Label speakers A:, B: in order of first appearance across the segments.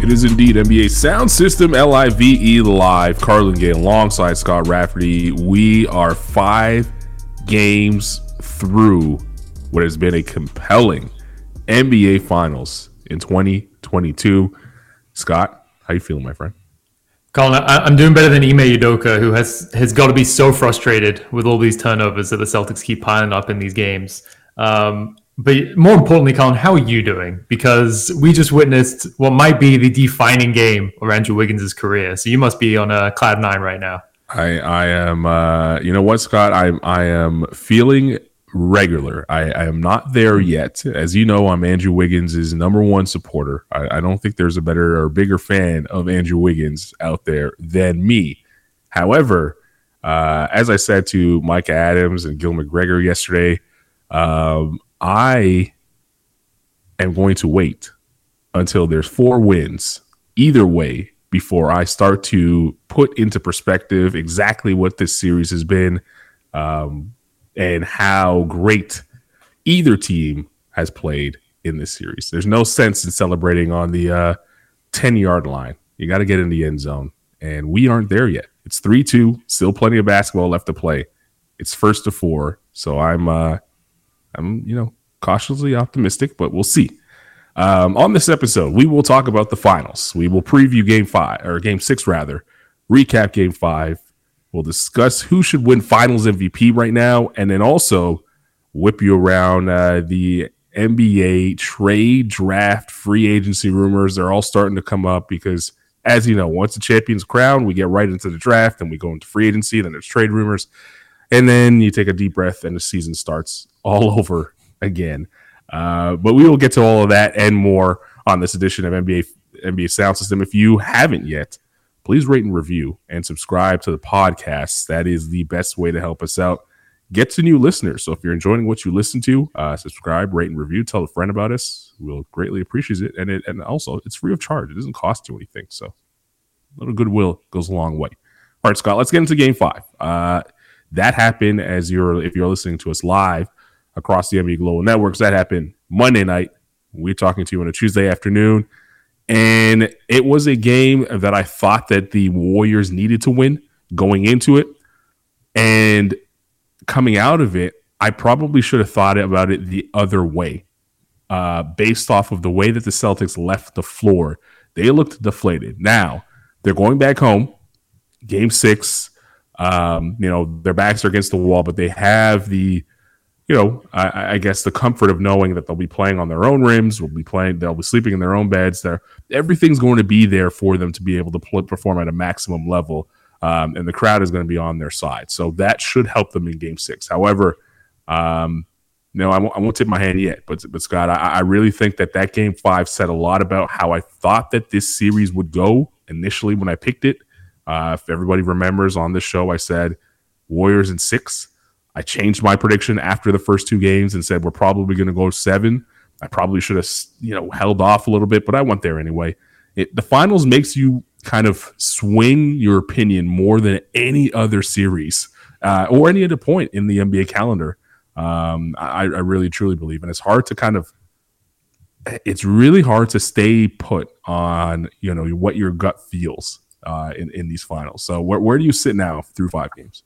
A: It is indeed NBA Sound System Live live. Carlin Gay alongside Scott Rafferty. We are five games through what has been a compelling NBA Finals in 2022. Scott, how you feeling, my friend?
B: Colin, I, am doing better than Ime Udoka, who has has got to be so frustrated with all these turnovers that the Celtics keep piling up in these games. Um, but more importantly, Colin, how are you doing? Because we just witnessed what might be the defining game of Andrew Wiggins' career. So you must be on a cloud nine right now.
A: I I am. Uh, you know what, Scott? I I am feeling regular. I, I am not there yet. As you know, I'm Andrew Wiggins' number one supporter. I, I don't think there's a better or bigger fan of Andrew Wiggins out there than me. However, uh, as I said to Mike Adams and Gil McGregor yesterday, um, I am going to wait until there's four wins either way before I start to put into perspective exactly what this series has been um, and how great either team has played in this series. There's no sense in celebrating on the uh, 10 yard line. You got to get in the end zone, and we aren't there yet. It's 3 2, still plenty of basketball left to play. It's first to four. So I'm uh, I'm, you know, cautiously optimistic, but we'll see. Um, on this episode, we will talk about the finals. We will preview game five or game six, rather, recap game five. We'll discuss who should win finals MVP right now, and then also whip you around uh, the NBA trade draft free agency rumors. They're all starting to come up because, as you know, once the champion's crowned, we get right into the draft and we go into free agency. Then there's trade rumors. And then you take a deep breath and the season starts all over again. Uh, but we will get to all of that and more on this edition of NBA NBA Sound System. If you haven't yet, please rate and review and subscribe to the podcast. That is the best way to help us out. Get to new listeners. So if you're enjoying what you listen to, uh, subscribe, rate, and review. Tell a friend about us. We'll greatly appreciate it. And it and also it's free of charge. It doesn't cost you anything. So a little goodwill goes a long way. All right, Scott. Let's get into Game Five. Uh, that happened as you're if you're listening to us live across the NBA Global Networks. That happened Monday night. We're talking to you on a Tuesday afternoon. And it was a game that I thought that the Warriors needed to win going into it. And coming out of it, I probably should have thought about it the other way. Uh, based off of the way that the Celtics left the floor, they looked deflated. Now they're going back home, game six. Um, you know, their backs are against the wall, but they have the, you know, I, I, guess the comfort of knowing that they'll be playing on their own rims, will be playing, they'll be sleeping in their own beds. There, everything's going to be there for them to be able to pl- perform at a maximum level, um, and the crowd is going to be on their side. So that should help them in Game Six. However, um, no, I won't, I won't tip my hand yet, but but Scott, I, I really think that that Game Five said a lot about how I thought that this series would go initially when I picked it. Uh, if everybody remembers on this show, I said Warriors in six. I changed my prediction after the first two games and said we're probably going to go seven. I probably should have, you know, held off a little bit, but I went there anyway. It, the finals makes you kind of swing your opinion more than any other series uh, or any other point in the NBA calendar. Um, I, I really truly believe, and it's hard to kind of it's really hard to stay put on you know what your gut feels uh, in in these finals. So where where do you sit now through five games?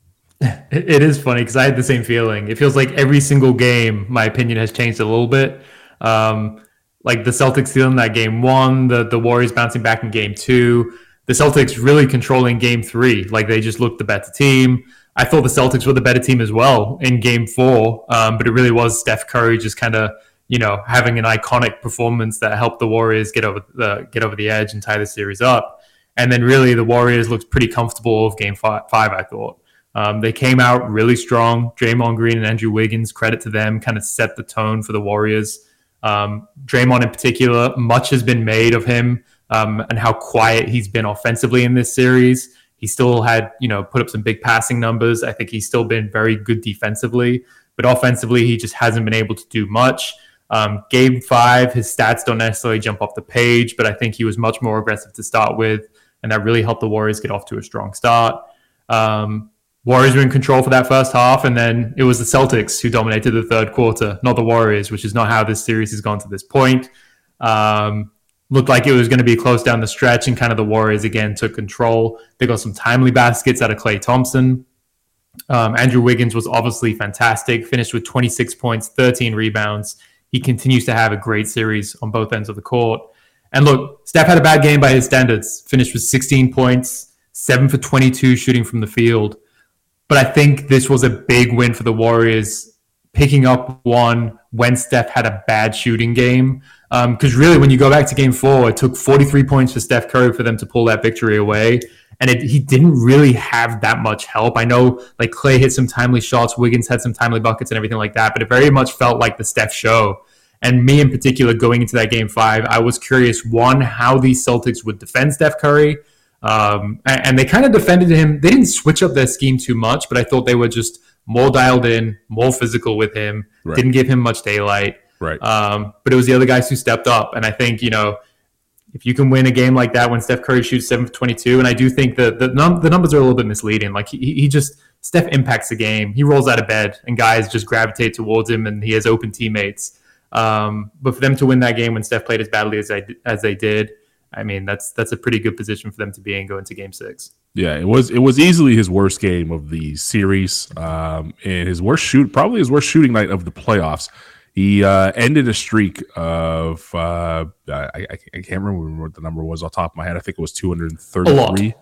B: It is funny because I had the same feeling. It feels like every single game, my opinion has changed a little bit. Um, like the Celtics stealing that game one, the the Warriors bouncing back in game two, the Celtics really controlling game three. Like they just looked the better team. I thought the Celtics were the better team as well in game four, um, but it really was Steph Curry just kind of you know having an iconic performance that helped the Warriors get over the get over the edge and tie the series up. And then really the Warriors looked pretty comfortable of game five, five I thought. Um, they came out really strong. Draymond Green and Andrew Wiggins, credit to them, kind of set the tone for the Warriors. Um, Draymond in particular, much has been made of him um, and how quiet he's been offensively in this series. He still had, you know, put up some big passing numbers. I think he's still been very good defensively, but offensively, he just hasn't been able to do much. Um, game five, his stats don't necessarily jump off the page, but I think he was much more aggressive to start with, and that really helped the Warriors get off to a strong start. Um, Warriors were in control for that first half, and then it was the Celtics who dominated the third quarter, not the Warriors, which is not how this series has gone to this point. Um, looked like it was going to be close down the stretch, and kind of the Warriors again took control. They got some timely baskets out of Klay Thompson. Um, Andrew Wiggins was obviously fantastic, finished with 26 points, 13 rebounds. He continues to have a great series on both ends of the court. And look, Steph had a bad game by his standards, finished with 16 points, 7 for 22 shooting from the field. But I think this was a big win for the Warriors, picking up one when Steph had a bad shooting game. Because um, really, when you go back to game four, it took 43 points for Steph Curry for them to pull that victory away. And it, he didn't really have that much help. I know like Klay hit some timely shots, Wiggins had some timely buckets and everything like that, but it very much felt like the Steph show. And me in particular, going into that game five, I was curious one, how these Celtics would defend Steph Curry. Um, and, they kind of defended him. They didn't switch up their scheme too much, but I thought they were just more dialed in, more physical with him. Right. Didn't give him much daylight.
A: Right.
B: Um, but it was the other guys who stepped up, and I think you know if you can win a game like that when Steph Curry shoots seven for twenty two, and I do think that the, num- the numbers are a little bit misleading. Like he, he just Steph impacts the game. He rolls out of bed, and guys just gravitate towards him, and he has open teammates. Um, but for them to win that game when Steph played as badly as I, as they did, I mean, that's that's a pretty good position for them to be in going to Game Six.
A: Yeah, it was it was easily his worst game of the series, um, and his worst shoot, probably his worst shooting night of the playoffs. He uh, ended a streak of uh, I, I, I, can't remember what the number was off top of my head. I think it was 233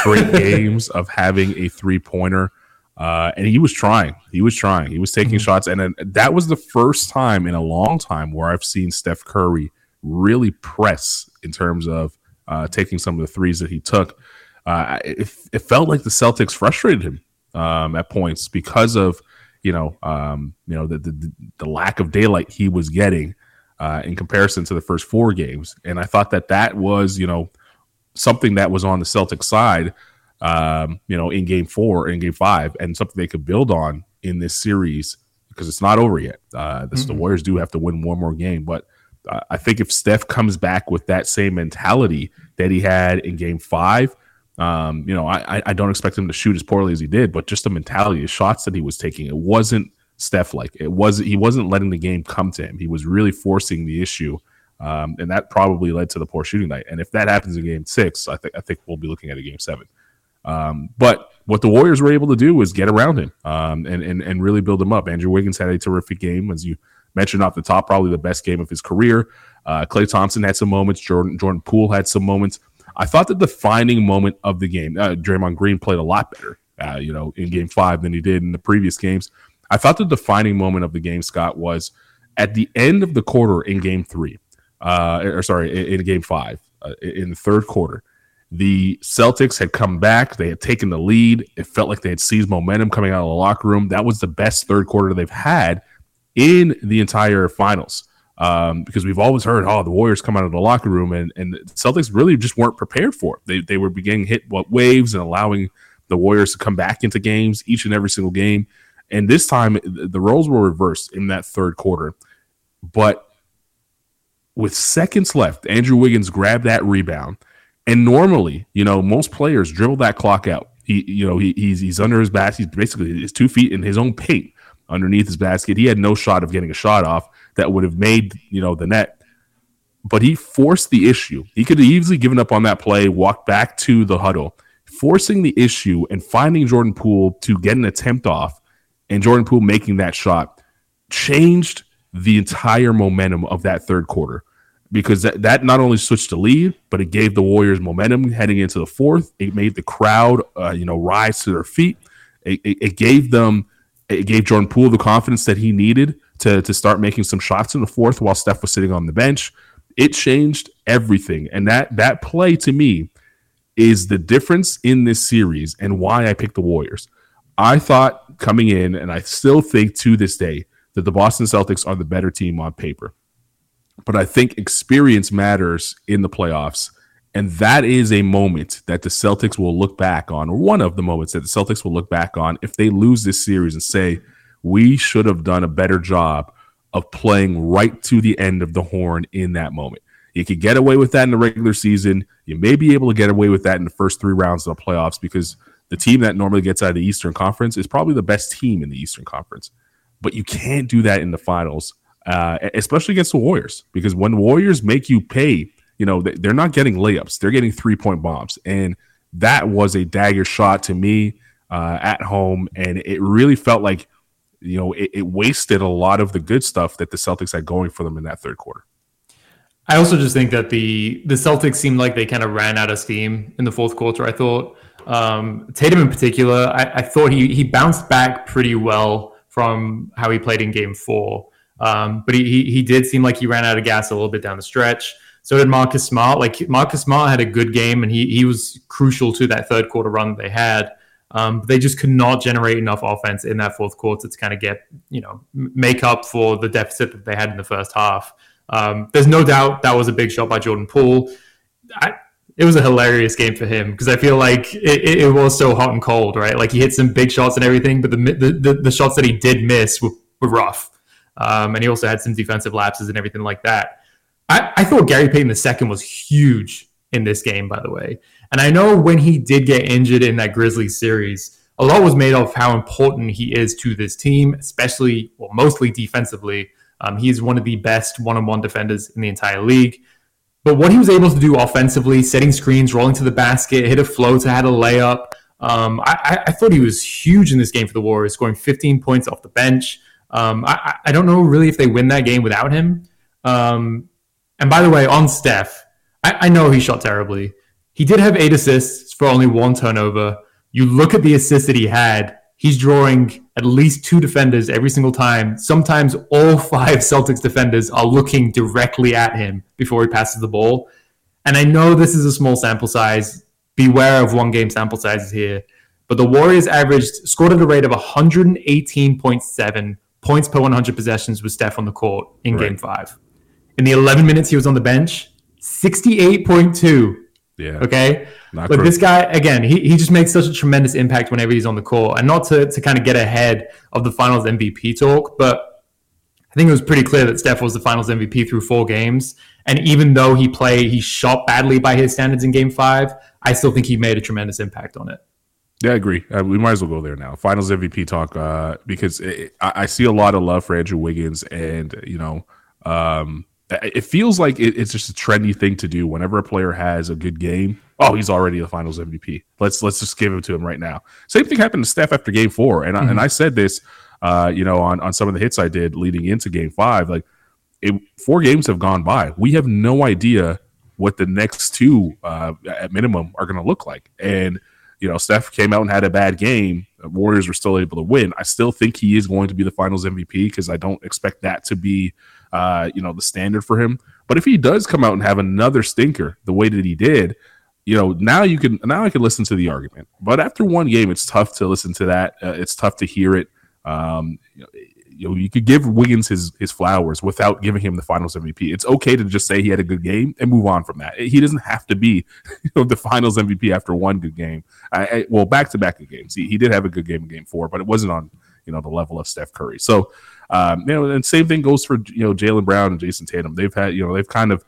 A: straight games of having a three pointer. Uh, and he was trying. He was trying. He was taking mm-hmm. shots, and then that was the first time in a long time where I've seen Steph Curry really press in terms of uh, taking some of the threes that he took. Uh, it, it, felt like the Celtics frustrated him um, at points because of you know um, you know the, the, the lack of daylight he was getting uh, in comparison to the first four games, and I thought that that was you know something that was on the Celtics side. Um, you know, in game four, in game five, and something they could build on in this series because it's not over yet. Uh, this, mm-hmm. The Warriors do have to win one more game, but I think if Steph comes back with that same mentality that he had in Game Five, um, you know, I, I don't expect him to shoot as poorly as he did, but just the mentality, the shots that he was taking, it wasn't Steph like. It was he wasn't letting the game come to him. He was really forcing the issue, um, and that probably led to the poor shooting night. And if that happens in Game Six, I think I think we'll be looking at a Game Seven. Um, but what the Warriors were able to do was get around him um, and, and and really build him up. Andrew Wiggins had a terrific game, as you mentioned off the top, probably the best game of his career. Uh, Klay Thompson had some moments. Jordan Jordan Poole had some moments. I thought the defining moment of the game, uh, Draymond Green played a lot better, uh, you know, in Game Five than he did in the previous games. I thought the defining moment of the game, Scott, was at the end of the quarter in Game Three, uh, or sorry, in, in Game Five, uh, in the third quarter. The Celtics had come back. They had taken the lead. It felt like they had seized momentum coming out of the locker room. That was the best third quarter they've had in the entire finals. Um, because we've always heard, oh, the Warriors come out of the locker room, and, and Celtics really just weren't prepared for it. They, they were beginning hit what waves and allowing the Warriors to come back into games each and every single game. And this time, the roles were reversed in that third quarter. But with seconds left, Andrew Wiggins grabbed that rebound. And normally, you know, most players dribble that clock out. He, you know, he, he's he's under his basket. He's basically his two feet in his own paint underneath his basket. He had no shot of getting a shot off that would have made, you know, the net. But he forced the issue. He could have easily given up on that play, walked back to the huddle, forcing the issue and finding Jordan Poole to get an attempt off and Jordan Poole making that shot changed the entire momentum of that third quarter because that, that not only switched the lead, but it gave the Warriors momentum heading into the fourth. It made the crowd, uh, you know, rise to their feet. It, it, it, gave them it gave Jordan Poole the confidence that he needed to, to start making some shots in the fourth while Steph was sitting on the bench. It changed everything. And that that play to me is the difference in this series and why I picked the Warriors. I thought coming in, and I still think to this day, that the Boston Celtics are the better team on paper. But I think experience matters in the playoffs. And that is a moment that the Celtics will look back on, or one of the moments that the Celtics will look back on if they lose this series and say, we should have done a better job of playing right to the end of the horn in that moment. You could get away with that in the regular season. You may be able to get away with that in the first three rounds of the playoffs because the team that normally gets out of the Eastern Conference is probably the best team in the Eastern Conference. But you can't do that in the finals, uh, especially against the Warriors, because when Warriors make you pay you know, they're not getting layups; they're getting three point bombs, and that was a dagger shot to me uh, at home, and it really felt like you know it, it wasted a lot of the good stuff that the Celtics had going for them in that third quarter.
B: I also just think that the the Celtics seemed like they kind of ran out of steam in the fourth quarter. I thought um, Tatum in particular, I, I, thought he he bounced back pretty well from how he played in Game Four, um, but he, he he did seem like he ran out of gas a little bit down the stretch. So did Marcus Smart. Like Marcus Smart had a good game, and he he was crucial to that third quarter run they had. Um, they just could not generate enough offense in that fourth quarter to kind of get you know make up for the deficit that they had in the first half. Um, there's no doubt that was a big shot by Jordan Poole. I, it was a hilarious game for him because I feel like it, it, was so hot and cold, right? Like he hit some big shots and everything, but the the, the, the shots that he did miss were, were rough. Um, and he also had some defensive lapses and everything like that. I, I thought Gary Payton II was huge in this game, by the way. And I know when he did get injured in that Grizzlies series, a lot was made of how important he is to this team, especially, well, mostly defensively. Um, is one of the best one on one defenders in the entire league. But what he was able to do offensively, setting screens, rolling to the basket, hit a floater, had a layup. Um, I, I, thought he was huge in this game for the Warriors, scoring 15 points off the bench. Um, I, I, don't know really if they win that game without him. Um, and by the way, on Steph, I, I know he shot terribly. He did have eight assists for only one turnover. You look at the assists that he had, he's drawing at least two defenders every single time. Sometimes all five Celtics defenders are looking directly at him before he passes the ball. And I know this is a small sample size. Beware of one game sample sizes here. But the Warriors averaged, scored at a rate of 118.7 points per 100 possessions with Steph on the court in right. game five. In the 11 minutes he was on the bench, 68.2.
A: Yeah.
B: Okay. Not but this guy, again, he, he just makes such a tremendous impact whenever he's on the court. And not to, to kind of get ahead of the finals MVP talk, but I think it was pretty clear that Steph was the finals MVP through four games. And even though he played, he shot badly by his standards in game five, I still think he made a tremendous impact on it.
A: Yeah, I agree. Uh, we might as well go there now. Finals MVP talk, uh, because it, I, I, see a lot of love for Andrew Wiggins, and you know, um, it feels like it, it's just a trendy thing to do whenever a player has a good game. Oh, he's already the Finals MVP. Let's let's just give it to him right now. Same thing happened to Steph after Game Four, and mm-hmm. I, and I said this, uh, you know, on on some of the hits I did leading into Game Five. Like, it, four games have gone by. We have no idea what the next two, uh, at minimum, are going to look like. And you know, Steph came out and had a bad game. The Warriors were still able to win. I still think he is going to be the Finals MVP because I don't expect that to be uh, you know, the standard for him. But if he does come out and have another stinker the way that he did, you know, now you can now I can listen to the argument. But after one game, it's tough to listen to that. Uh, it's tough to hear it. Um, you know, you know, you could give Wiggins his his flowers without giving him the Finals MVP. It's okay to just say he had a good game and move on from that. He doesn't have to be you know, the Finals MVP after one good game. I, I well, back to back games. He, he did have a good game in Game Four, but it wasn't on you know the level of Steph Curry. So um, you know, and same thing goes for you know Jaylen Brown and Jayson Tatum. They've had you know they've kind of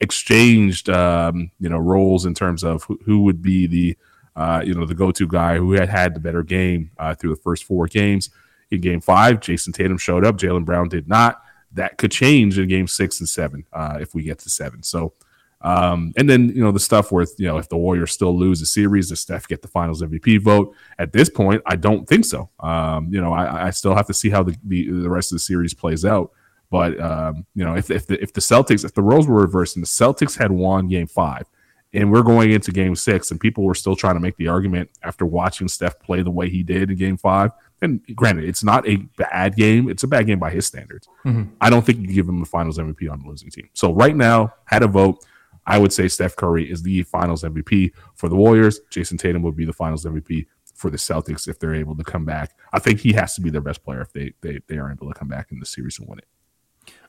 A: exchanged um, you know roles in terms of who, who would be the uh, you know the go-to guy who had had the better game uh, through the first four games. In Game Five, Jayson Tatum showed up. Jaylen Brown did not. That could change in Game Six and Seven uh, if we get to seven. So um, and then you know the stuff where you know if the Warriors still lose the series, does Steph get the Finals MVP vote? At this point, I don't think so. Um, you know, I, I, still have to see how the, the, the rest of the series plays out. But um, you know, if if the, if the Celtics, if the roles were reversed and the Celtics had won Game Five, and we're going into Game Six, and people were still trying to make the argument after watching Steph play the way he did in Game Five. And granted, it's not a bad game; it's a bad game by his standards. Mm-hmm. I don't think you give him the Finals MVP on the losing team. So right now, had a vote. I would say Steph Curry is the finals MVP for the Warriors. Jayson Tatum would be the finals MVP for the Celtics if they're able to come back. I think he has to be their best player if they they, they are able to come back in the series and win it.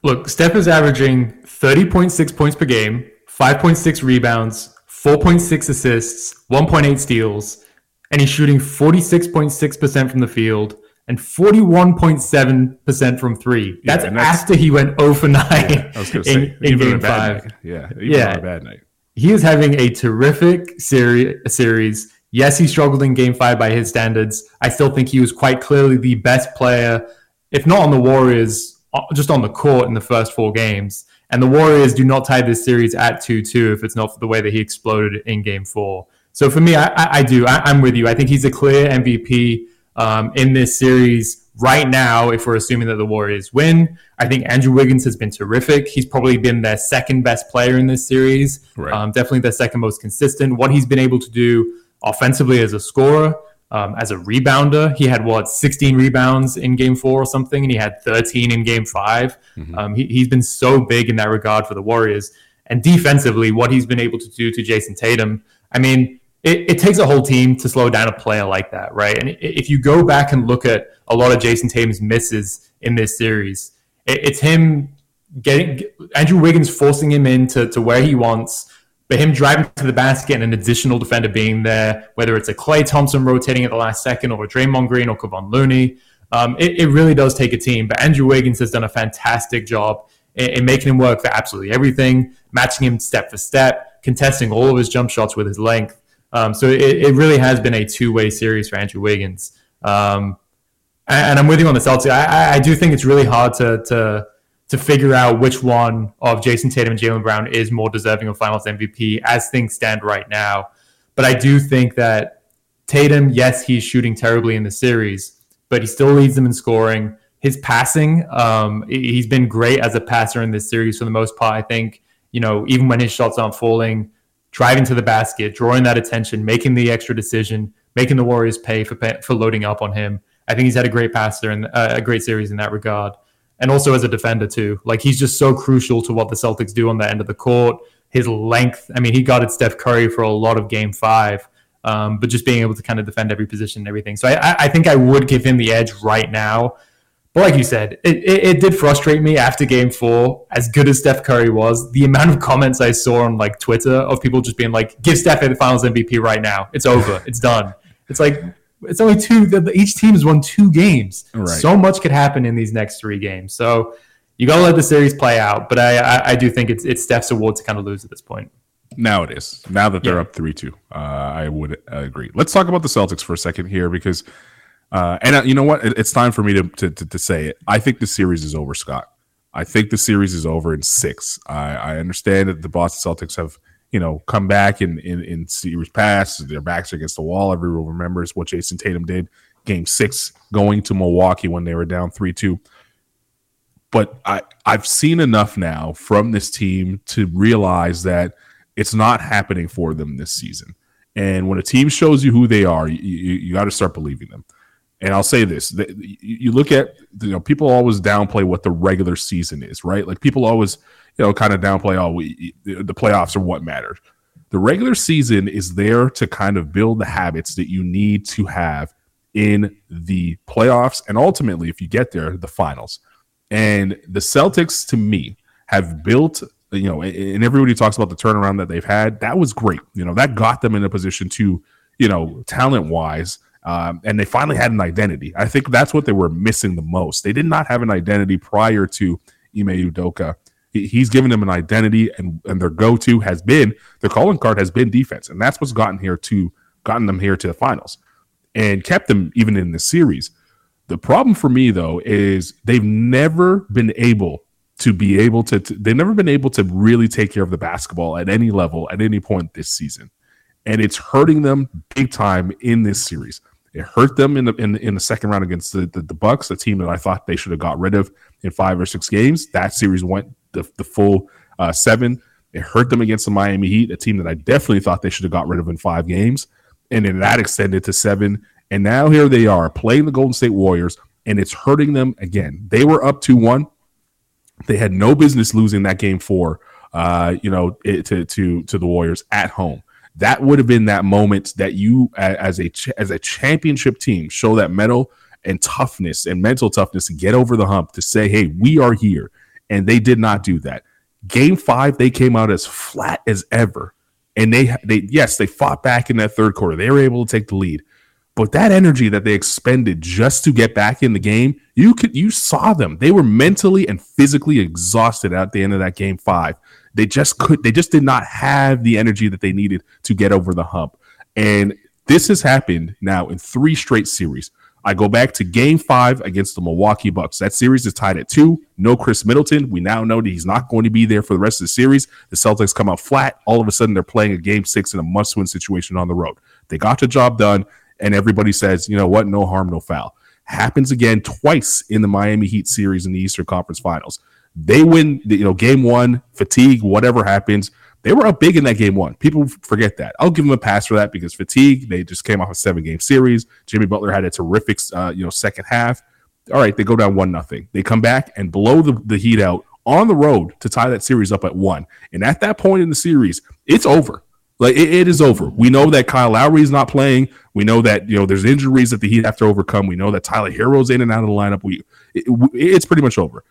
B: Look, Steph is averaging 30.6 points per game, 5.6 rebounds, 4.6 assists, 1.8 steals, and he's shooting 46.6% from the field and 41.7% from three. That's, yeah, that's after he went 0 for 9 yeah, I was in, say, in game five.
A: Night. Yeah, yeah. a bad night.
B: He is having a terrific seri- series. Yes, he struggled in game five by his standards. I still think he was quite clearly the best player, if not on the Warriors, uh, just on the court in the first four games. And the Warriors do not tie this series at 2 2 if it's not for the way that he exploded in game four. So for me, I, I do. I, am with you. I think he's a clear MVP um, in this series right now. If we're assuming that the Warriors win, I think Andrew Wiggins has been terrific. He's probably been their second best player in this series. Right. Um, definitely the second most consistent. What he's been able to do offensively as a scorer, um, as a rebounder, he had what 16 rebounds in Game Four or something, and he had 13 in Game 5 mm-hmm. Um, he, he's been so big in that regard for the Warriors. And defensively, what he's been able to do to Jayson Tatum. I mean, it, it, takes a whole team to slow down a player like that, right? And if you go back and look at a lot of Jayson Tatum's misses in this series, it, it's him getting Andrew Wiggins forcing him into to where he wants, but him driving to the basket and an additional defender being there, whether it's a Klay Thompson rotating at the last second or a Draymond Green or Kevon Looney. Um, it, it, really does take a team, but Andrew Wiggins has done a fantastic job in, in making him work for absolutely everything, matching him step for step, contesting all of his jump shots with his length. Um, so it, it, really has been a two way series for Andrew Wiggins. Um, and, I'm with you on the Celtics. I, I, do think it's really hard to, to to figure out which one of Jayson Tatum and Jaylen Brown is more deserving of Finals MVP as things stand right now. But I do think that Tatum, yes, he's shooting terribly in the series, but he still leads them in scoring. His passing, um, he's been great as a passer in this series for the most part. I think you know even when his shots aren't falling driving to the basket, drawing that attention, making the extra decision, making the Warriors pay for for loading up on him. I think he's had a great passer and uh, a great series in that regard, and also as a defender too. Like he's just so crucial to what the Celtics do on the end of the court. His length. I mean, he guarded Steph Curry for a lot of Game Five, um, but just being able to kind of defend every position and everything. So I, I think I would give him the edge right now but like you said, it, it, it, did frustrate me after game four. As good as Steph Curry was, the amount of comments I saw on like Twitter of people just being like, give Steph the finals MVP right now. It's over. It's done. It's like, it's only two. Each team has won two games. Right. So much could happen in these next three games. So you got to let the series play out. But I, I, I, do think it's, it's Steph's award to kind of lose at this point.
A: Now it is. Now that they're yeah. up 3 2. Uh, I would agree. Let's talk about the Celtics for a second here because uh, and uh, you know what? It, it's time for me to, to, to to say it. I think the series is over, Scott. I think the series is over in six. I, I understand that the Boston Celtics have you know come back in in, in series past. Their backs are against the wall. Everyone remembers what Jayson Tatum did game six going to Milwaukee when they were down three two. But I I've seen enough now from this team to realize that it's not happening for them this season. And when a team shows you who they are, you, you, you got to start believing them. And I'll say this: you look at you know people always downplay what the regular season is, right? Like people always you know kind of downplay oh we, the playoffs are what matters. The regular season is there to kind of build the habits that you need to have in the playoffs and ultimately if you get there the finals. And the Celtics to me have built you know and everybody talks about the turnaround that they've had that was great you know that got them in a position to you know talent wise um, and they finally had an identity. I think that's what they were missing the most. They did not have an identity prior to Ime Udoka. He, he's given them an identity, and, and their go-to has been their calling card has been defense, and that's what's gotten here to gotten them here to the finals, and kept them even in the series. The problem for me though is they've never been able to be able to, to they've never been able to really take care of the basketball at any level at any point this season and it's hurting them big time in this series. It hurt them in the in, in the second round against the, the, the Bucks, a team that I thought they should have got rid of in five or six games. That series went the, the full uh, seven. It hurt them against the Miami Heat, a team that I definitely thought they should have got rid of in five games, and then that extended to seven. And now here they are playing the Golden State Warriors, and it's hurting them again. They were up to one. They had no business losing that game four. Uh, you know, it, to to to the Warriors at home that would have been that moment that you as a as a championship team show that mettle and toughness and mental toughness to get over the hump to say hey we are here and they did not do that game 5 they came out as flat as ever and they they yes they fought back in that third quarter. They were able to take the lead, but that energy that they expended just to get back in the game, you could you saw them. They were mentally and physically exhausted at the end of that game five. They just could they just did not have the energy that they needed to get over the hump. And this has happened now in three straight series. I go back to game five against the Milwaukee Bucks. That series is tied at two. No Khris Middleton. We now know that he's not going to be there for the rest of the series. The Celtics come out flat. All of a sudden, they're playing a game six in a must win situation on the road. They got the job done, and everybody says, you know what? No harm, no foul. Happens again twice in the Miami Heat series in the Eastern Conference Finals. They win, you know, game one, fatigue, whatever happens. They were up big in that game one. People forget that. I'll give them a pass for that because fatigue. They just came off a seven game series. Jimmy Butler had a terrific, uh, you know, second half. All right, they go down one nothing. They come back and blow the, the Heat out on the road to tie that series up at one. And at that point in the series, it's over. Like it, it is over. We know that Kyle Lowry is not playing. We know that you know there's injuries that the Heat have to overcome. We know that Tyler Herro's in and out of the lineup. We it, it's pretty much over.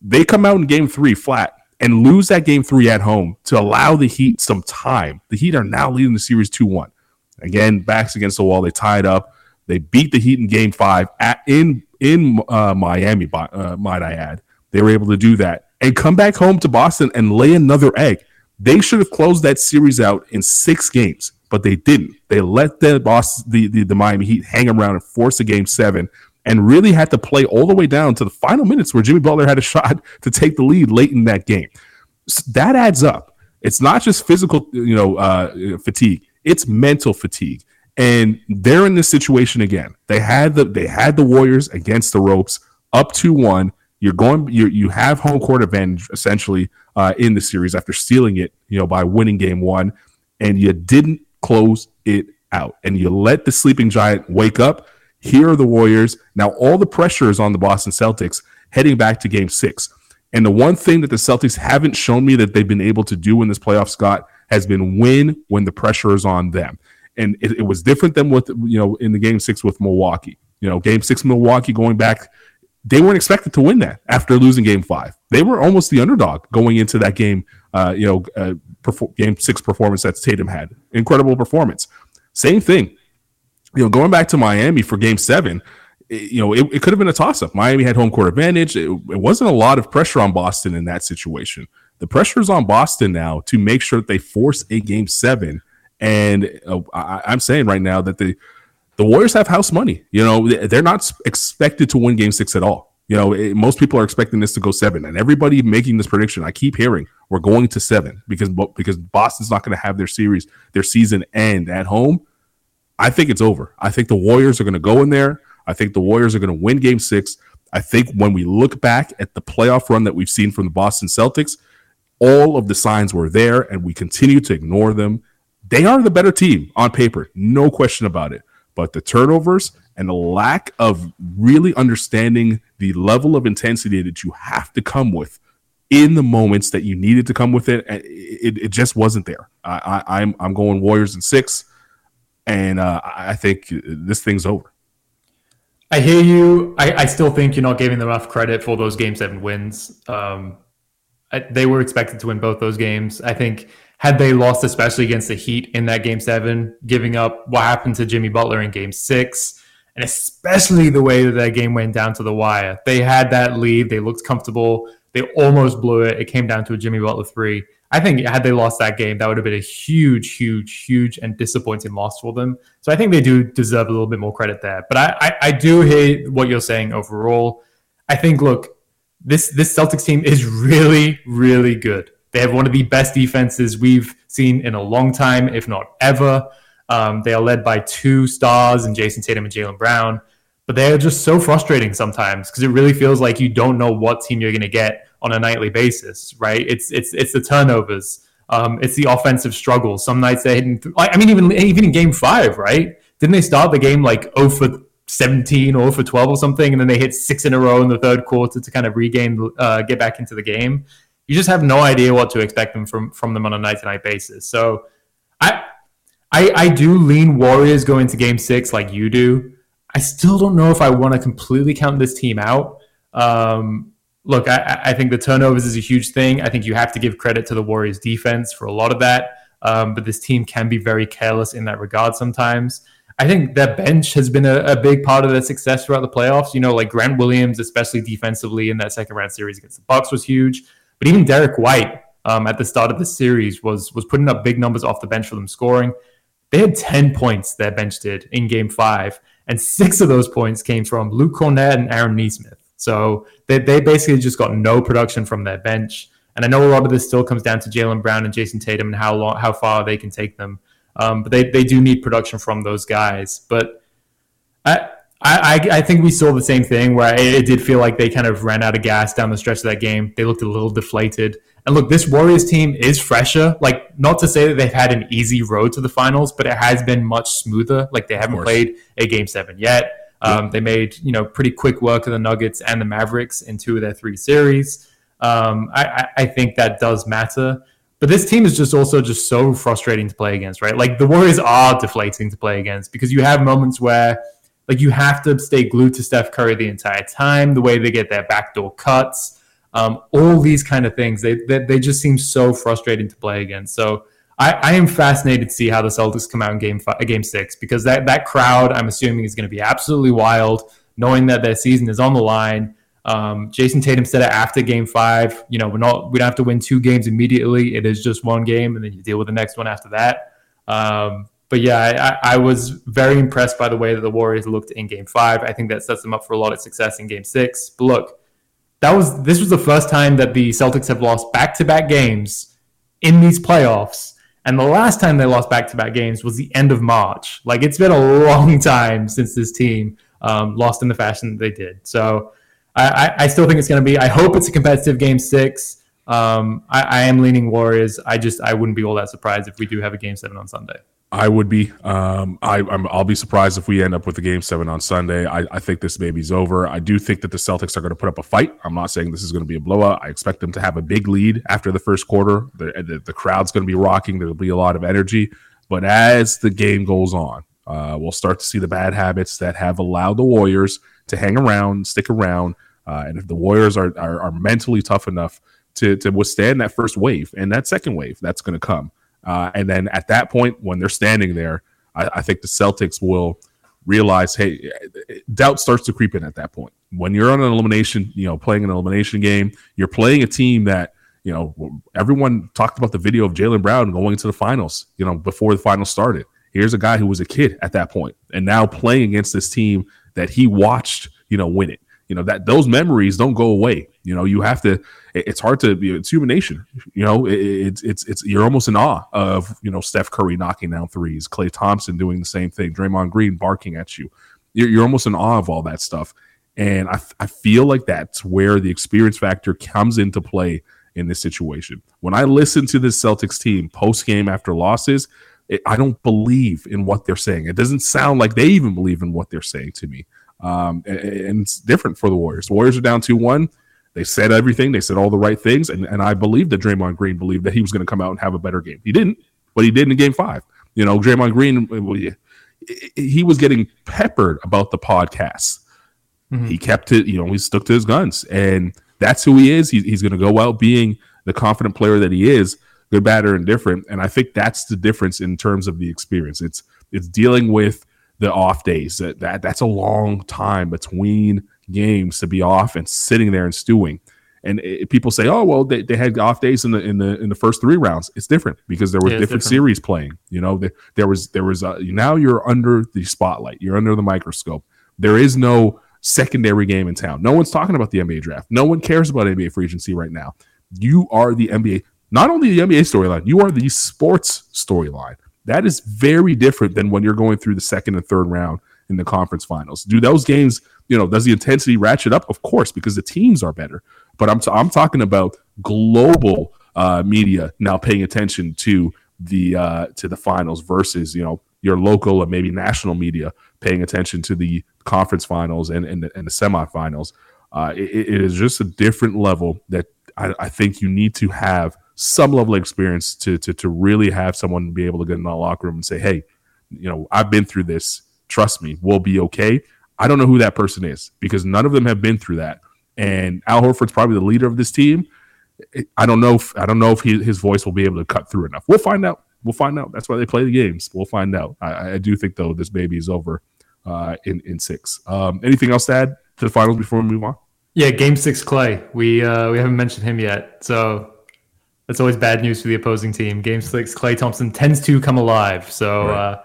A: They come out in Game Three flat and lose that game three at home to allow the Heat some time. The Heat are now leading the series 2 1. Again, backs against the wall. They tied up. They beat the Heat in game five at, in in uh, Miami, uh, might I add. They were able to do that and come back home to Boston and lay another egg. They should have closed that series out in six games, but they didn't. They let the boss, the, the, the Miami Heat, hang around and force a game seven and really had to play all the way down to the final minutes where Jimmy Butler had a shot to take the lead late in that game. So that adds up. It's not just physical, you know, uh, fatigue; it's mental fatigue. And they're in this situation again. They had the they had the Warriors against the ropes, up two one. You're going. You you have home court advantage essentially uh, in the series after stealing it, you know, by winning game one, and you didn't close it out, and you let the sleeping giant wake up here are the Warriors. Now all the pressure is on the Boston Celtics heading back to game six. And the one thing that the Celtics haven't shown me that they've been able to do in this playoff, Scott, has been win when the pressure is on them. And it, it was different than what, you know, in the game six with Milwaukee. You know, game six Milwaukee going back, they weren't expected to win that after losing game five. They were almost the underdog going into that game, uh, you know, uh, perfor- game six performance that Tatum had. Incredible performance. Same thing you know, going back to Miami for game seven, it, you know, it, it could have been a toss up. Miami had home court advantage. It, it, wasn't a lot of pressure on Boston in that situation. The pressure is on Boston now to make sure that they force a game seven. And uh, I, I'm saying right now that the, the Warriors have house money. You know, they're not expected to win game six at all. You know, it, most people are expecting this to go seven, and everybody making this prediction, I keep hearing we're going to seven because because Boston's not going to have their series, their season end at home. I think it's over. I think the Warriors are going to go in there. I think the Warriors are going to win game six. I think when we look back at the playoff run that we've seen from the Boston Celtics, all of the signs were there and we continue to ignore them. They are the better team on paper, no question about it. But the turnovers and the lack of really understanding the level of intensity that you have to come with in the moments that you needed to come with it, it, it just wasn't there. I, I, I'm I'm going Warriors in six and uh, I think this thing's over.
B: I hear you. I, I, still think you're not giving them enough credit for those game seven wins. Um, I, they were expected to win both those games. I think had they lost, especially against the Heat in that game seven, giving up what happened to Jimmy Butler in game six, and especially the way that that game went down to the wire. They had that lead. They looked comfortable. They almost blew it. It came down to a Jimmy Butler three. I think had they lost that game, that would have been a huge, huge, huge and disappointing loss for them. So I think they do deserve a little bit more credit there. But I, I, I do hear what you're saying overall. I think look, this this Celtics team is really, really good. They have one of the best defenses we've seen in a long time, if not ever. Um, they are led by two stars in Jayson Tatum and Jaylen Brown, but they are just so frustrating sometimes because it really feels like you don't know what team you're going to get on a nightly basis, right? It's it's it's the turnovers, um, it's the offensive struggles. Some nights they hitting. I mean, even even in Game Five, right? Didn't they start the game like 0 for 17 or for 12 or something, and then they hit six in a row in the third quarter to kind of regain, uh, get back into the game? You just have no idea what to expect them from from them on a night to night basis. So, I. I, I do lean Warriors going to game six like you do. I still don't know if I want to completely count this team out. Um, look, I, I, think the turnovers is a huge thing. I think you have to give credit to the Warriors defense for a lot of that. Um, but this team can be very careless in that regard sometimes. I think their bench has been a, a, big part of their success throughout the playoffs. You know, like Grant Williams, especially defensively in that second round series against the Bucks, was huge. But even Derrick White um, at the start of the series was was putting up big numbers off the bench for them scoring. They had ten points their bench did in Game Five, and six of those points came from Luke Kornet and Aaron Nesmith. So they, they basically just got no production from their bench. And I know a lot of this still comes down to Jaylen Brown and Jayson Tatum and how long, how far they can take them. Um, but they, they do need production from those guys. But I, I, I think we saw the same thing where it, it did feel like they kind of ran out of gas down the stretch of that game. They looked a little deflated. And look, this Warriors team is fresher. Like, not to say that they've had an easy road to the finals, but it has been much smoother. Like, they haven't played a game seven yet. Um, They made you know pretty quick work of the Nuggets and the Mavericks in two of their three series. Um, I, I think that does matter. But this team is just also just so frustrating to play against, right? Like the Warriors are deflating to play against because you have moments where like you have to stay glued to Steph Curry the entire time, the way they get their backdoor cuts, um, all these kind of things. They, they, they just seem so frustrating to play against. So I, I, am fascinated to see how the Celtics come out in game five, game six because that that crowd I'm assuming is going to be absolutely wild, knowing that their season is on the line. Um, Jayson Tatum said it after Game Five. You know, we're not we don't have to win two games immediately. It is just one game, and then you deal with the next one after that. Um, but yeah, I, I, was very impressed by the way that the Warriors looked in Game Five. I think that sets them up for a lot of success in Game Six. But look, that was this was the first time that the Celtics have lost back to back games in these playoffs and the last time they lost back to back games was the end of March. Like it's been a long time since this team um, lost in the fashion that they did. So I, I still think it's going to be, I hope it's a competitive game six. Um, I, I am leaning Warriors. I just, I wouldn't be all that surprised if we do have a game seven on Sunday.
A: I would be. Um, I, i will be surprised if we end up with a game seven on Sunday. I, I, think this baby's over. I do think that the Celtics are going to put up a fight. I'm not saying this is going to be a blowout. I expect them to have a big lead after the first quarter. The, the, the crowd's going to be rocking. There'll be a lot of energy. But as the game goes on, uh, we'll start to see the bad habits that have allowed the Warriors to hang around, stick around. Uh, and if the Warriors are, are, are mentally tough enough to, to withstand that first wave and that second wave that's going to come, uh, and then at that point, when they're standing there, I, I, think the Celtics will realize, hey, doubt starts to creep in at that point. When you're on an elimination, you know, playing an elimination game, you're playing a team that, you know, everyone talked about the video of Jaylen Brown going to the finals, you know, before the finals started. Here's a guy who was a kid at that point and now playing against this team that he watched, you know, win it you know that those memories don't go away. You know you have to it's hard to it's human nature you know it's it's it's you're almost in awe of you know steph curry knocking down threes klay thompson doing the same thing draymond green barking at you. You're, you're almost in awe of all that stuff. And I, I feel like that's where the experience factor comes into play in this situation. When i listen to this celtics team post game after losses it, i don't believe in what they're saying. It doesn't sound like they even believe in what they're saying to me um, and, and, it's different for the Warriors. The Warriors are down 2 1. They said everything. They said all the right things. And, and I believe that Draymond Green believed that he was going to come out and have a better game. He didn't, but he did in game five. You know, Draymond Green, he was getting peppered about the podcast. Mm-hmm. He kept it, you know, he stuck to his guns. And that's who he is. He, he's going to go out being the confident player that he is, good, bad, or indifferent. And I think that's the difference in terms of the experience. It's it's dealing with the off days. That, that that's a long time between games to be off and sitting there and stewing. And it, people say, "Oh, well, they, they had off days in the in the in the first three rounds." It's different because there were yeah, different, different, series playing. You know, there, there was there was a, now you're under the spotlight, you're under the microscope. There is no secondary game in town. No one's talking about the NBA draft. No one cares about NBA free agency right now. You are the NBA, not only the NBA storyline, you are the sports storyline. That is very different than when you're going through the second and third round in the conference finals. Do those games, you know, does the intensity ratchet up? Of course, because the teams are better. But I'm, t- I'm talking about global uh, media now paying attention to the uh, to the finals versus you know your local and maybe national media paying attention to the conference finals and and the, and the semifinals. Uh, it, it is just a different level that I, I think you need to have some level of experience to to to really have someone be able to get in the locker room and say, "Hey, you know, I've been through this. Trust me, we'll be okay." I don't know who that person is because none of them have been through that. And Al Horford's probably the leader of this team. I don't know if I don't know if he, his voice will be able to cut through enough. We'll find out. we'll find out. That's why they play the games. We'll find out. I, I do think though this baby is over uh, in in six. Um, anything else to add to the finals before we move on?
B: Yeah, Game Six, Klay. We uh, we haven't mentioned him yet, so that's always bad news for the opposing team. Game Six, Klay Thompson tends to come alive. So. Right. Uh,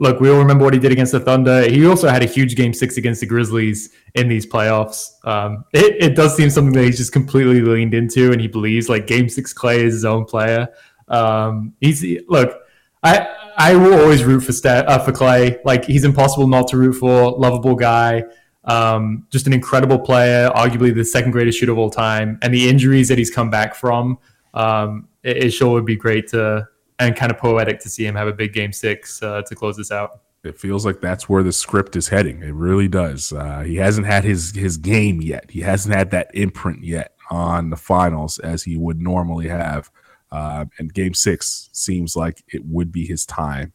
B: look, we all remember what he did against the Thunder. He also had a huge game six against the Grizzlies in these playoffs. Um, it, it, does seem something that he's just completely leaned into and he believes like game six Klay is his own player. Um, he's look, I I will always root for Steph, uh, for Klay. Like he's impossible not to root for. Lovable guy, um, just an incredible player. Arguably the second greatest shooter of all time. And the injuries that he's come back from, um, it, it, sure would be great to and kind of poetic to see him have a big game six uh, to close this out.
A: It feels like that's where the script is heading. It really does. Uh, he hasn't had his his game yet. He hasn't had that imprint yet on the finals as he would normally have. Uh, and game six seems like it would be his time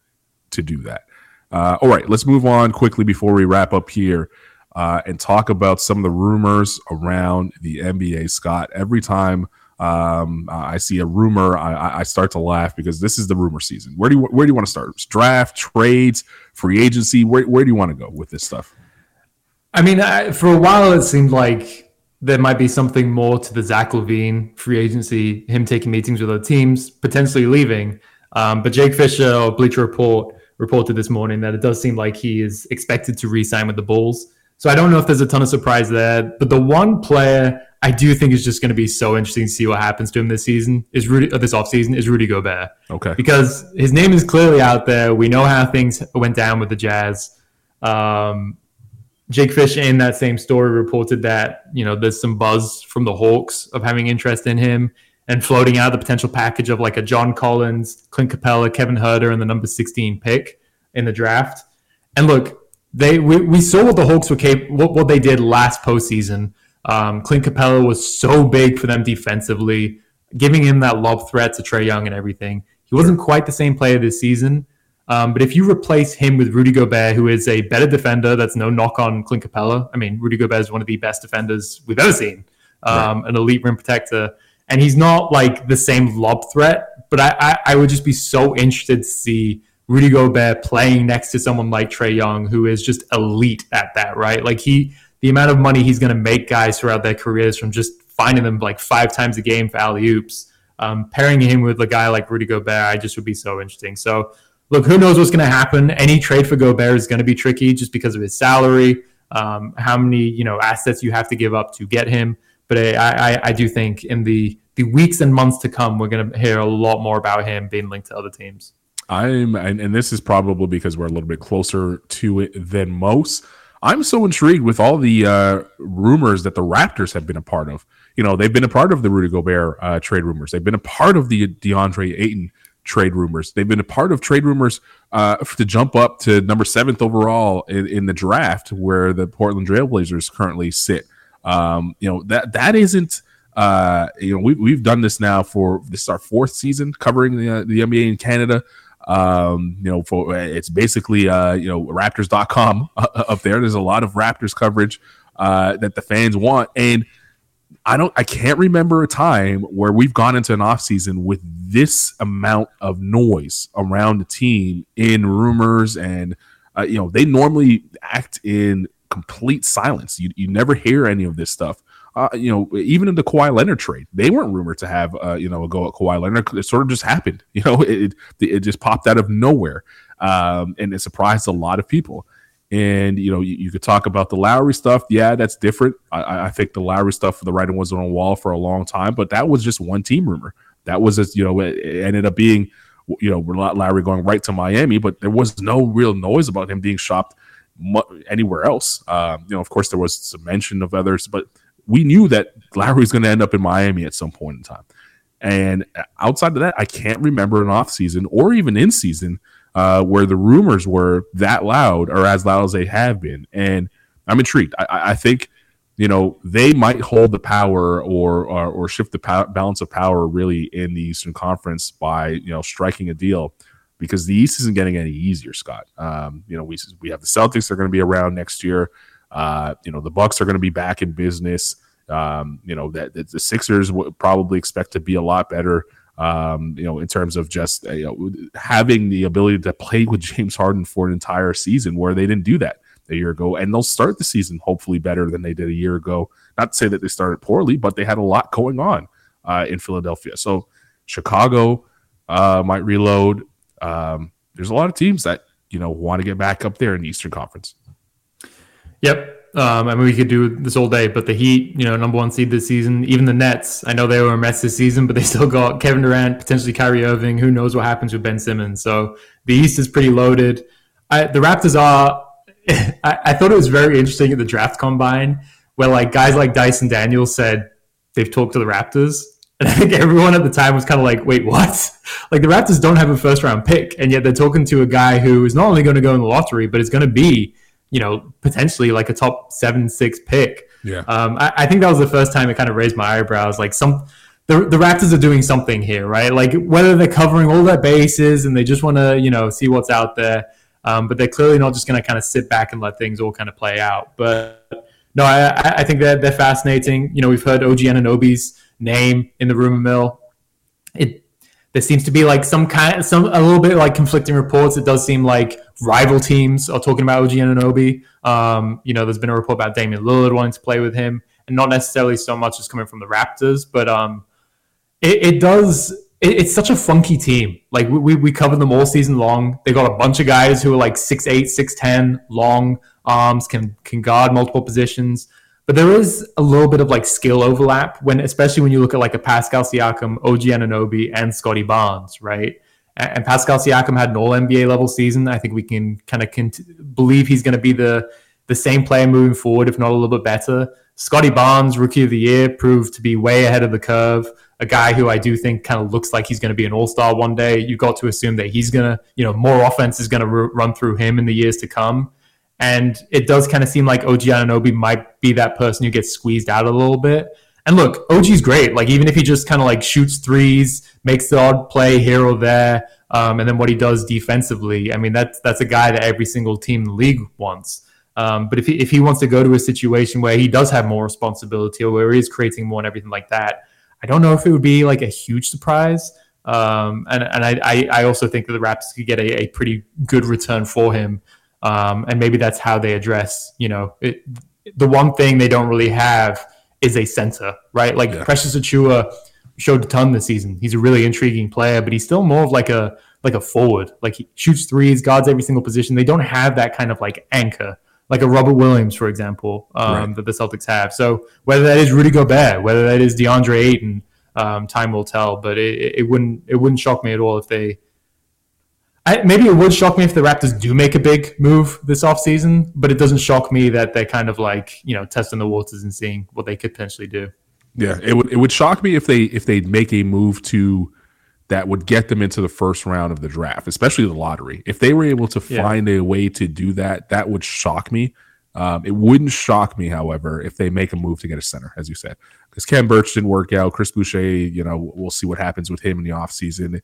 A: to do that. Uh, all right, let's move on quickly before we wrap up here uh, and talk about some of the rumors around the NBA. Scott, every time um, I see a rumor, I, I, start to laugh because this is the rumor season. Where do you where do you want to start? Draft, trades, free agency. Where where do you want to go with this stuff?
B: I mean, I, for a while it seemed like there might be something more to the Zach LaVine free agency, him taking meetings with other teams, potentially leaving. Um, but Jake Fischer of Bleacher Report reported this morning that it does seem like he is expected to re-sign with the Bulls. So I don't know if there's a ton of surprise there. But the one player I do think it's just going to be so interesting to see what happens to him this season is Rudy uh, this offseason is Rudy Gobert.
A: Okay.
B: Because his name is clearly out there. We know how things went down with the Jazz. Um, Jake Fish in that same story reported that you know there's some buzz from the Hawks of having interest in him and floating out the potential package of like a John Collins, Clint Capela, Kevin Huerter, and the number 16 pick in the draft. And look, they we, we saw what the Hawks were capable, what, what they did last postseason. Um, Clint Capela was so big for them defensively, giving him that lob threat to Trae Young and everything. He wasn't quite the same player this season, um, but if you replace him with Rudy Gobert, who is a better defender, that's no knock on Clint Capela. I mean, Rudy Gobert is one of the best defenders we've ever seen, um, right. an elite rim protector. And he's not like the same lob threat, but I, I, I, would just be so interested to see Rudy Gobert playing next to someone like Trae Young, who is just elite at that, right? Like he, the amount of money he's going to make guys throughout their careers from just finding them like five times a game for alley oops. Um, pairing him with a guy like Rudy Gobert, I just would be so interesting. So look, who knows what's going to happen? Any trade for Gobert is going to be tricky just because of his salary, um, how many you know assets you have to give up to get him. But I, I, I do think in the the weeks and months to come, we're going to hear a lot more about him being linked to other teams.
A: I'm, and, and this is probably because we're a little bit closer to it than most. I'm so intrigued with all the uh, rumors that the Raptors have been a part of. You know, they've been a part of the Rudy Gobert uh, trade rumors. They've been a part of the DeAndre Ayton trade rumors. They've been a part of trade rumors uh, to jump up to number seventh overall in, in, the draft, where the Portland Trailblazers currently sit. Um, you know that that isn't. Uh, you know, we, we've done this now for this is our fourth season covering the, uh, the NBA in Canada. Um, you know, for it's basically uh, you know Raptors.com up there. There's a lot of Raptors coverage uh, that the fans want, and I don't I can't remember a time where we've gone into an offseason with this amount of noise around the team in rumors and uh, you know they normally act in complete silence. You you never hear any of this stuff. Uh, you know, even in the Kawhi Leonard trade, they weren't rumored to have uh, you know a go at Kawhi Leonard. It sort of just happened. You know, it it just popped out of nowhere, um, and it surprised a lot of people. And you know, you, you, could talk about the Lowry stuff. Yeah, that's different. I, I think the Lowry stuff for the writing was on the wall for a long time, but that was just one team rumor. That was, a, you know, it, ended up being, you know, Lowry going right to Miami, but there was no real noise about him being shopped anywhere else. Um, you know, of course, there was some mention of others, but we knew that Lowry was going to end up in Miami at some point in time. And outside of that, I can't remember an off season or even in season uh, where the rumors were that loud or as loud as they have been. And I'm intrigued. I, I think you know they might hold the power or or, or shift the pow- balance of power really in the Eastern Conference by you know striking a deal because the East isn't getting any easier, Scott. Um, you know we we have the Celtics they're going to be around next year. Uh, you know the Bucks are going to be back in business. Um, you know that, that the Sixers would probably expect to be a lot better Um, you know, in terms of just uh, you know, having the ability to play with James Harden for an entire season, where they didn't do that a year ago, and they'll start the season hopefully better than they did a year ago. Not to say that they started poorly, but they had a lot going on uh, in Philadelphia. So Chicago uh, might reload. Um, there's a lot of teams that you know want to get back up there in the Eastern Conference.
B: Yep. Um, I mean, we could do this all day, but the Heat, you know, number one seed this season. Even the Nets, I know they were a mess this season, but they still got Kevin Durant, potentially Kyrie Irving. Who knows what happens with Ben Simmons? So the East is pretty loaded. I, the Raptors are. I, I thought it was very interesting at the draft combine where like guys like Dyson Daniels said they've talked to the Raptors, and I think everyone at the time was kind of like, wait, what? Like the Raptors don't have a first round pick, and yet they're talking to a guy who is not only going to go in the lottery, but is going to be you know, potentially like a top seven, six pick.
A: Yeah.
B: Um, I, I, think that was the first time it kind of raised my eyebrows. Like some, the, the Raptors are doing something here, right? Like whether they're covering all their bases and they just want to, you know, see what's out there. Um, but they're clearly not just going to kind of sit back and let things all kind of play out. But no, I, I think that they're fascinating. You know, we've heard OG Anunoby's name in the rumor mill. It there seems to be like some kind, of some a little bit like conflicting reports. It does seem like rival teams are talking about OG Anunoby. Um, you know, there's been a report about Damian Lillard wanting to play with him, and not necessarily so much as coming from the Raptors, but um, it, it does. It, it's such a funky team. Like we, we covered them all season long. They got a bunch of guys who are like six eight, six ten, long arms, can can guard multiple positions. But there is a little bit of like skill overlap when, especially when you look at like a Pascal Siakam, OG Anunoby, and Scottie Barnes, right? And Pascal Siakam had an All NBA level season. I think we can kind of cont- believe he's going to be the the same player moving forward, if not a little bit better. Scottie Barnes, Rookie of the Year, proved to be way ahead of the curve. A guy who I do think kind of looks like he's going to be an All Star one day. You got to assume that he's going to, you know, more offense is going to r- run through him in the years to come. And it does kind of seem like OG Anunoby might be that person who gets squeezed out a little bit. And look, OG's great. Like even if he just kind of like shoots threes, makes the odd play here or there, um, and then what he does defensively, I mean that's that's a guy that every single team in the league wants. Um, but if he if he wants to go to a situation where he does have more responsibility or where he is creating more and everything like that, I don't know if it would be like a huge surprise. Um, and and I, I also think that the Raptors could get a, a pretty good return for him um, and maybe that's how they address, you know, it, the one thing they don't really have is a center, right? Like yeah. Precious Achiuwa showed a ton this season. He's a really intriguing player, but he's still more of like a like a forward. Like he shoots threes, guards every single position. They don't have that kind of like anchor, like a Robert Williams, for example, um, right. that the Celtics have. So whether that is Rudy Gobert, whether that is DeAndre Ayton, um, time will tell. But it, it wouldn't it wouldn't shock me at all if they I, maybe it would shock me if the Raptors do make a big move this offseason, but it doesn't shock me that they're kind of like, you know, testing the waters and seeing what they could potentially do.
A: Yeah, it would it would shock me if they if they make a move to that would get them into the first round of the draft, especially the lottery. If they were able to find yeah. a way to do that, that would shock me. Um, it wouldn't shock me, however, if they make a move to get a center, as you said, because Khem Birch didn't work out. Chris Boucher, you know, we'll see what happens with him in the offseason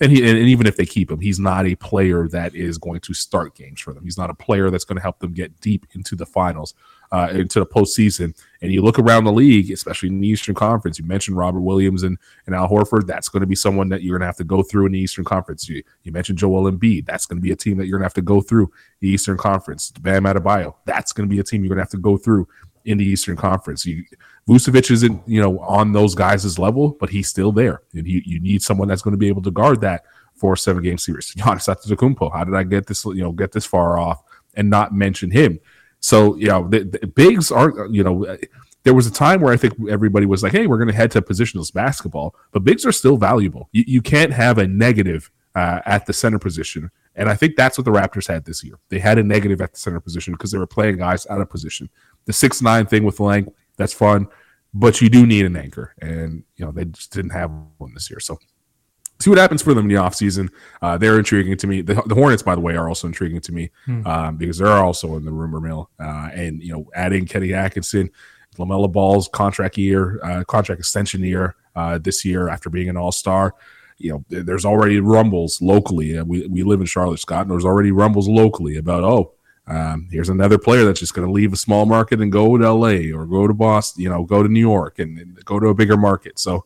A: and he and even if they keep him, he's not a player that is going to start games for them. He's not a player that's going to help them get deep into the finals, uh, into the postseason. And you look around the league, especially in the Eastern Conference. You mentioned Robert Williams and, and Al Horford. That's going to be someone that you're going to have to go through in the Eastern Conference. You, you mentioned Joel Embiid. That's going to be a team that you're going to have to go through the Eastern Conference. Bam Adebayo. That's going to be a team you're going to have to go through in the Eastern Conference. You, Vucevic isn't, you know, on those guys' level, but he's still there. And you, you need someone that's going to be able to guard that for seven game series. Giannis Antetokounmpo. How did I get this? You know, get this far off and not mention him? So you know, the, the bigs aren't. You know, there was a time where I think everybody was like, "Hey, we're going to head to positionless basketball," but bigs are still valuable. You, you can't have a negative uh, at the center position, and I think that's what the Raptors had this year. They had a negative at the center position because they were playing guys out of position. The six nine thing with length, that's fun, but you do need an anchor, and you know they just didn't have one this year. So see what happens for them in the offseason. Uh, they're intriguing to me. The, the, Hornets, by the way, are also intriguing to me hmm. um, because they're also in the rumor mill. Uh, and, you know, adding Kenny Atkinson, LaMelo Ball's contract year, uh, contract extension year uh, this year after being an all star. You know, there's already rumbles locally. we, we live in Charlotte, Scott, and there's already rumbles locally about, oh, um, here's another player that's just going to leave a small market and go to LA or go to Boston, you know, go to New York and, and go to a bigger market. So,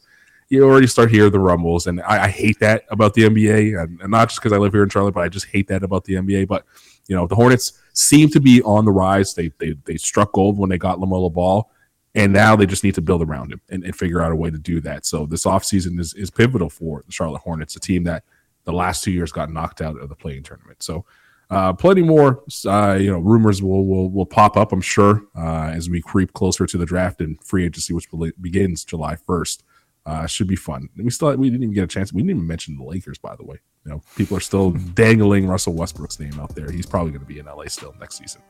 A: you already start hearing the rumbles, and I, I hate that about the NBA, and, and not just because I live here in Charlotte, but I just hate that about the NBA. But you know, the Hornets seem to be on the rise. They they they struck gold when they got LaMelo Ball, and now they just need to build around him and, and figure out a way to do that. So this offseason is is pivotal for the Charlotte Hornets, a team that the last two years got knocked out of the play-in tournament. So. Uh, plenty more, uh, you know, rumors will, will will pop up. I'm sure uh, as we creep closer to the draft and free agency, which begins July 1st. Uh, should be fun. We still we didn't even get a chance. We didn't even mention the Lakers, by the way. You know, people are still dangling Russell Westbrook's name out there. He's probably going to be in LA still next season.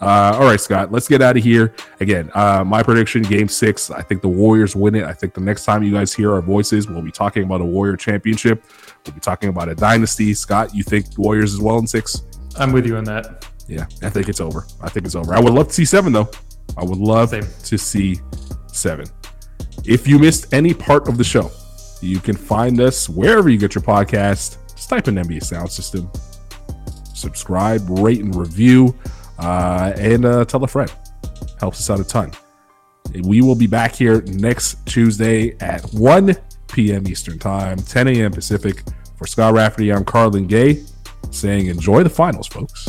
A: Uh, all right, Scott, let's get out of here. Again, uh, my prediction: Game Six. I think the Warriors win it. I think the next time you guys hear our voices, we'll be talking about a Warrior championship. We'll be talking about a dynasty. Scott, you think Warriors as well in six?
B: I'm with you on that.
A: Yeah, I think it's over. I think it's over. I would love to see seven though. I would love Same. to see seven. If you missed any part of the show, you can find us wherever you get your podcast. Just type in NBA Sound System, subscribe, rate, and review, uh, and uh, tell a friend. Helps us out a ton. We will be back here next Tuesday at 1 p.m. Eastern Time, 10 a.m. Pacific. For Scott Rafferty, I'm Carlin Gay saying enjoy the finals, folks.